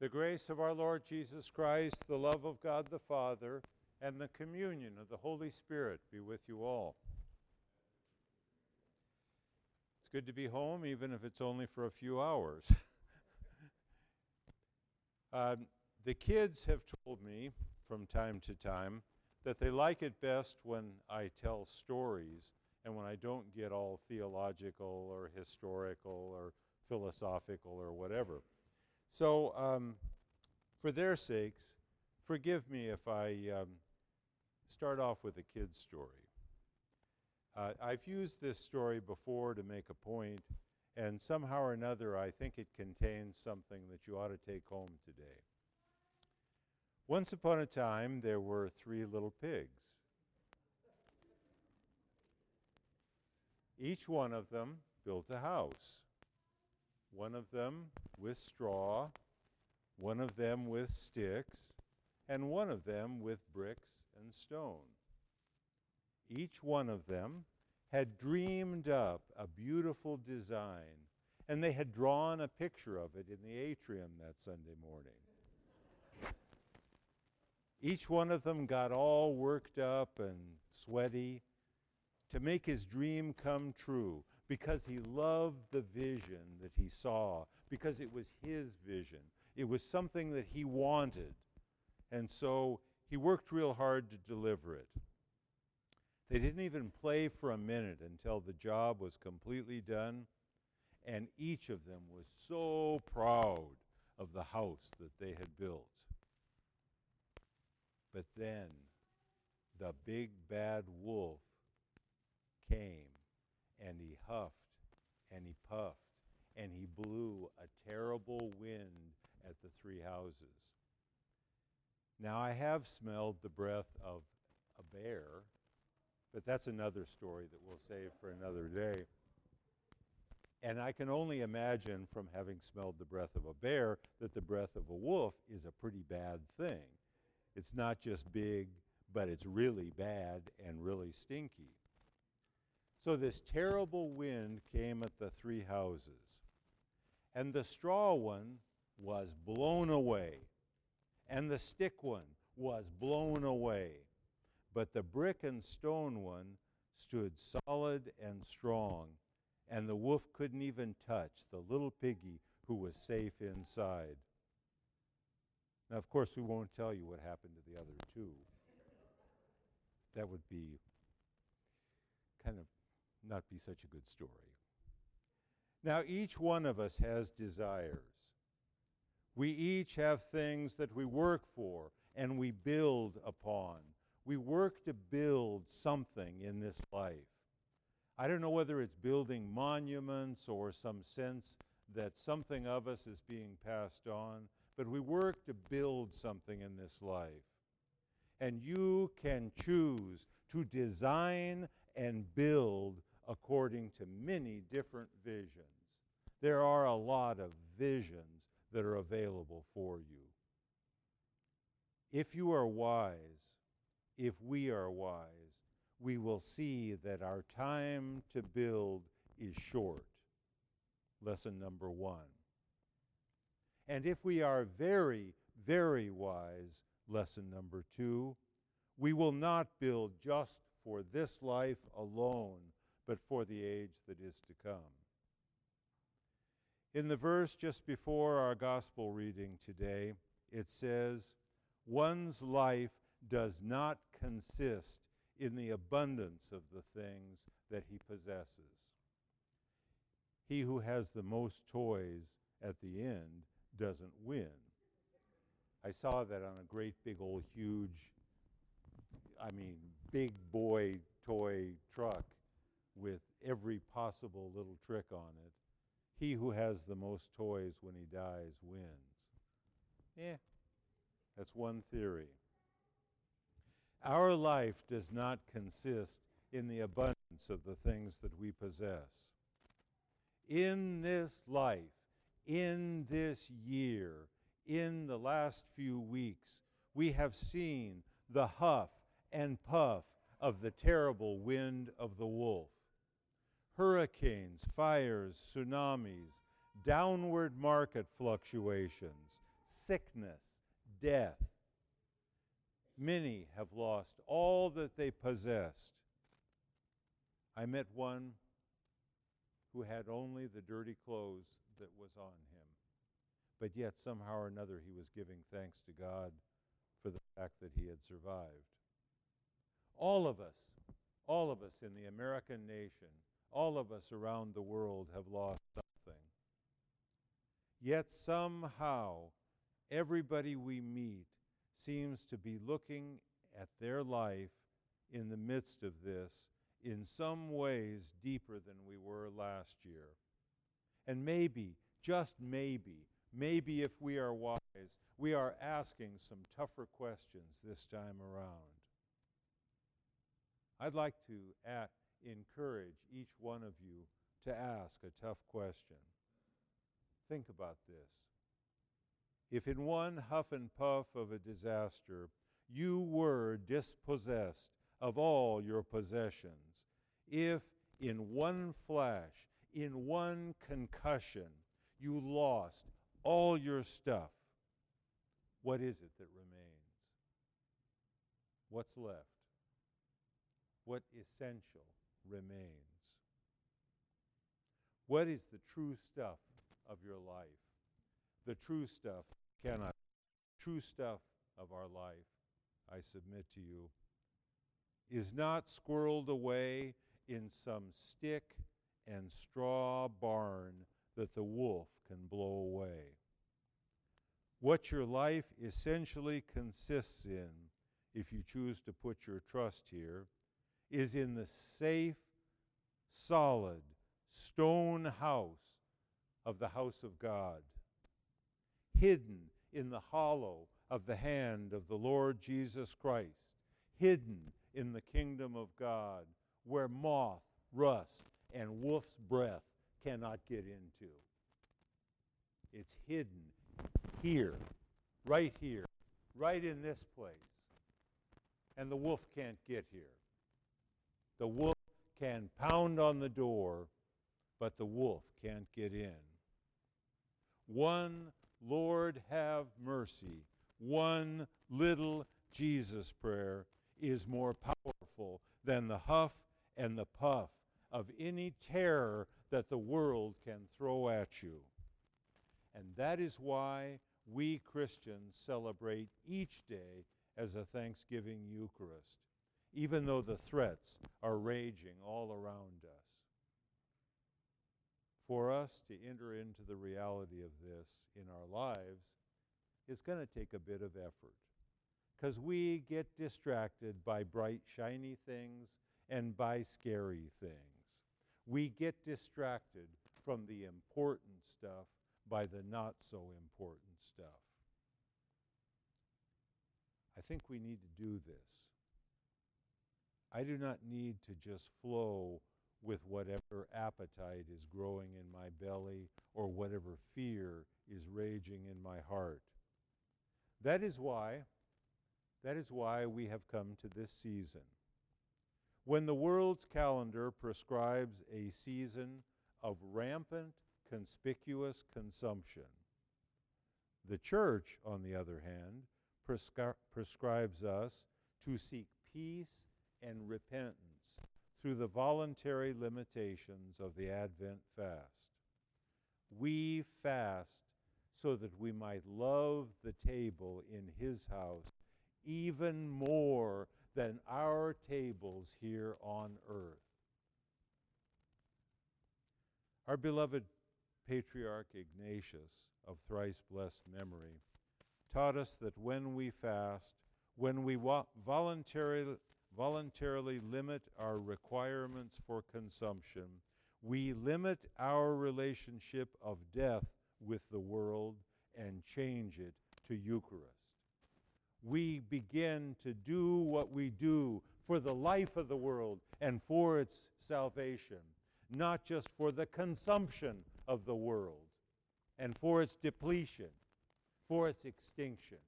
The grace of our Lord Jesus Christ, the love of God the Father, and the communion of the Holy Spirit be with you all. It's good to be home, even if it's only for a few hours. um, the kids have told me from time to time that they like it best when I tell stories and when I don't get all theological or historical or philosophical or whatever. So, um, for their sakes, forgive me if I um, start off with a kid's story. Uh, I've used this story before to make a point, and somehow or another, I think it contains something that you ought to take home today. Once upon a time, there were three little pigs. Each one of them built a house one of them with straw, one of them with sticks, and one of them with bricks and stone. Each one of them had dreamed up a beautiful design, and they had drawn a picture of it in the atrium that Sunday morning. Each one of them got all worked up and sweaty to make his dream come true because he loved the vision that he saw, because it was his vision. It was something that he wanted. And so he worked real hard to deliver it. They didn't even play for a minute until the job was completely done, and each of them was so proud of the house that they had built. But then the big bad wolf came and he huffed and he puffed and he blew a terrible wind at the three houses. Now, I have smelled the breath of a bear, but that's another story that we'll save for another day. And I can only imagine from having smelled the breath of a bear that the breath of a wolf is a pretty bad thing. It's not just big, but it's really bad and really stinky. So this terrible wind came at the three houses, and the straw one was blown away, and the stick one was blown away, but the brick and stone one stood solid and strong, and the wolf couldn't even touch the little piggy who was safe inside. Now, of course, we won't tell you what happened to the other two. That would be kind of not be such a good story. Now, each one of us has desires. We each have things that we work for and we build upon. We work to build something in this life. I don't know whether it's building monuments or some sense that something of us is being passed on, but we work to build something in this life. And you can choose to design and build according to many different visions. There are a lot of visions that are available for you. If you are wise, if we are wise, we will see that our time to build is short. Lesson number one. And if we are very, very wise, lesson number two, we will not build just for this life alone, but for the age that is to come. In the verse just before our gospel reading today, it says, One's life does not consist in the abundance of the things that he possesses. He who has the most toys at the end doesn't win. I saw that on a great big old huge, I mean, big boy toy truck with every possible little trick on it. He who has the most toys when he dies wins. Yeah, that's one theory. Our life does not consist in the abundance of the things that we possess. In this life, in this year, in the last few weeks, we have seen the huff and puff of the terrible wind of the wolf hurricanes, fires, tsunamis, downward market fluctuations, sickness, death. Many have lost all that they possessed. I met one who had only the dirty clothes that was on him, but yet somehow or another he was giving thanks to God for the fact that he had survived. All of us, all of us in the American nation, all of us around the world have lost something. Yet somehow, everybody we meet seems to be looking at their life in the midst of this in some ways deeper than we were last year. And maybe, just maybe, maybe if we are wise, we are asking some tougher questions this time around. I'd like to at, encourage each one of you to ask a tough question. Think about this. If in one huff and puff of a disaster you were dispossessed of all your possessions, if in one flash, in one concussion, you lost all your stuff, what is it that remains? What's left? What essential remains? What is the true stuff of your life? The true stuff cannot. True stuff of our life, I submit to you, is not squirreled away in some stick and straw barn that the wolf can blow away. What your life essentially consists in, if you choose to put your trust here, is in the safe, solid, stone house of the house of God, hidden in the hollow of the hand of the Lord Jesus Christ, hidden in the kingdom of God, where moth, rust, and wolf's breath cannot get into. It's hidden here, right here, right in this place. And the wolf can't get here. The wolf can pound on the door, but the wolf can't get in. One Lord have mercy, one little Jesus prayer is more powerful than the huff and the puff of any terror that the world can throw at you. And that is why we Christians celebrate each day as a Thanksgiving Eucharist, even though the threats are raging all around us. For us to enter into the reality of this in our lives is going to take a bit of effort because we get distracted by bright, shiny things and by scary things. We get distracted from the important stuff by the not so important stuff. I think we need to do this. I do not need to just flow with whatever appetite is growing in my belly or whatever fear is raging in my heart. That is why that is why we have come to this season. When the world's calendar prescribes a season of rampant, conspicuous consumption, the church, on the other hand, prescri- prescribes us to seek peace and repentance through the voluntary limitations of the Advent fast. We fast so that we might love the table in His house even more than our tables here on earth. Our beloved patriarch Ignatius of thrice blessed memory taught us that when we fast, when we wa- voluntarily, voluntarily limit our requirements for consumption, we limit our relationship of death with the world and change it to Eucharist we begin to do what we do for the life of the world and for its salvation, not just for the consumption of the world and for its depletion, for its extinction.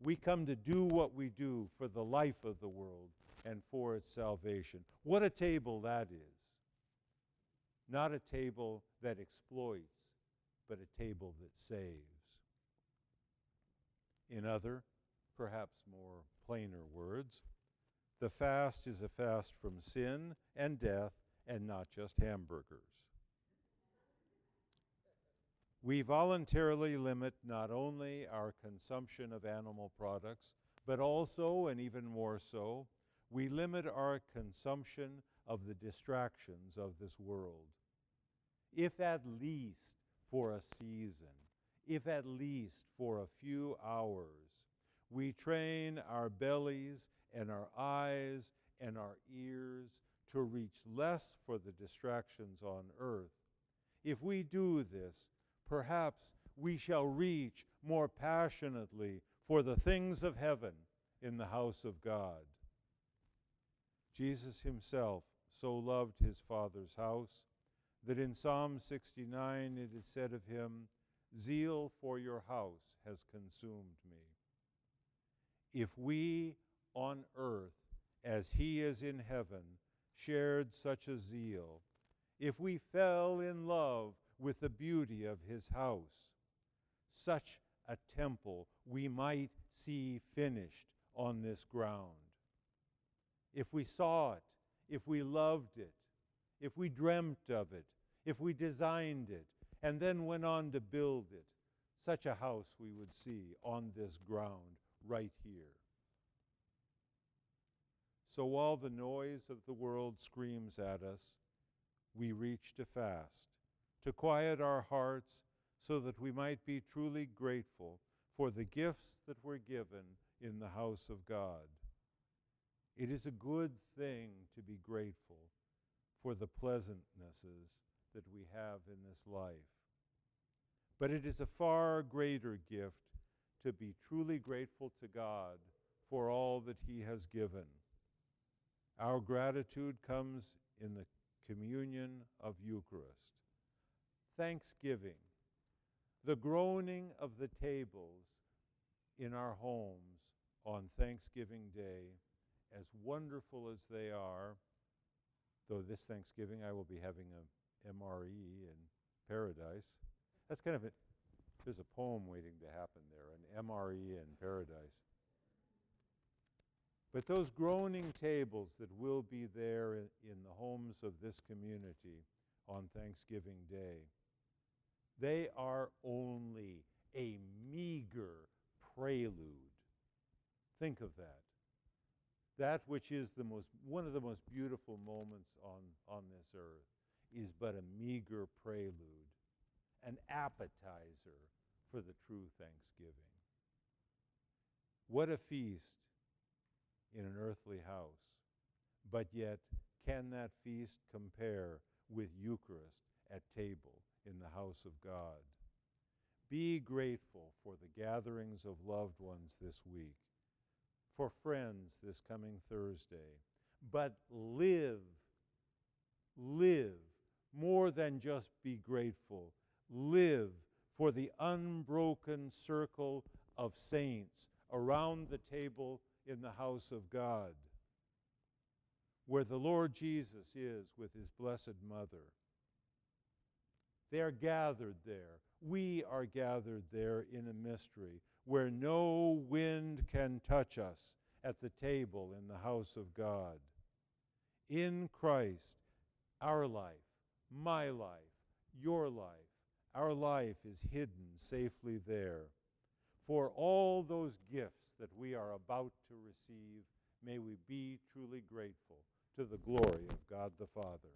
We come to do what we do for the life of the world and for its salvation. What a table that is! Not a table that exploits, but a table that saves. In other, perhaps more plainer words, the fast is a fast from sin and death and not just hamburgers. We voluntarily limit not only our consumption of animal products, but also, and even more so, we limit our consumption of the distractions of this world. If at least for a season, if at least for a few hours, we train our bellies and our eyes and our ears to reach less for the distractions on earth, if we do this, perhaps we shall reach more passionately for the things of heaven in the house of God. Jesus himself so loved his Father's house that in Psalm 69 it is said of him, Zeal for your house has consumed me. If we on earth, as he is in heaven, shared such a zeal, if we fell in love with the beauty of his house, such a temple we might see finished on this ground. If we saw it, if we loved it, if we dreamt of it, if we designed it, and then went on to build it, such a house we would see on this ground right here. So while the noise of the world screams at us, we reach to fast, to quiet our hearts so that we might be truly grateful for the gifts that were given in the house of God. It is a good thing to be grateful for the pleasantnesses that we have in this life. But it is a far greater gift to be truly grateful to God for all that He has given. Our gratitude comes in the communion of Eucharist. Thanksgiving, the groaning of the tables in our homes on Thanksgiving Day, as wonderful as they are, though this Thanksgiving I will be having a MRE in paradise. That's kind of a, there's a poem waiting to happen there, an MRE in paradise. But those groaning tables that will be there in, in the homes of this community on Thanksgiving Day, they are only a meager prelude. Think of that. That which is the most, one of the most beautiful moments on, on this earth is but a meager prelude, an appetizer for the true Thanksgiving. What a feast in an earthly house. But yet, can that feast compare with Eucharist at table in the house of God? Be grateful for the gatherings of loved ones this week, for friends this coming Thursday. But live, live more than just be grateful. Live for the unbroken circle of saints around the table in the house of God, where the Lord Jesus is with his blessed mother. They are gathered there. We are gathered there in a mystery where no wind can touch us at the table in the house of God. In Christ, our life, my life, your life, our life is hidden safely there. For all those gifts that we are about to receive, may we be truly grateful to the glory of God the Father.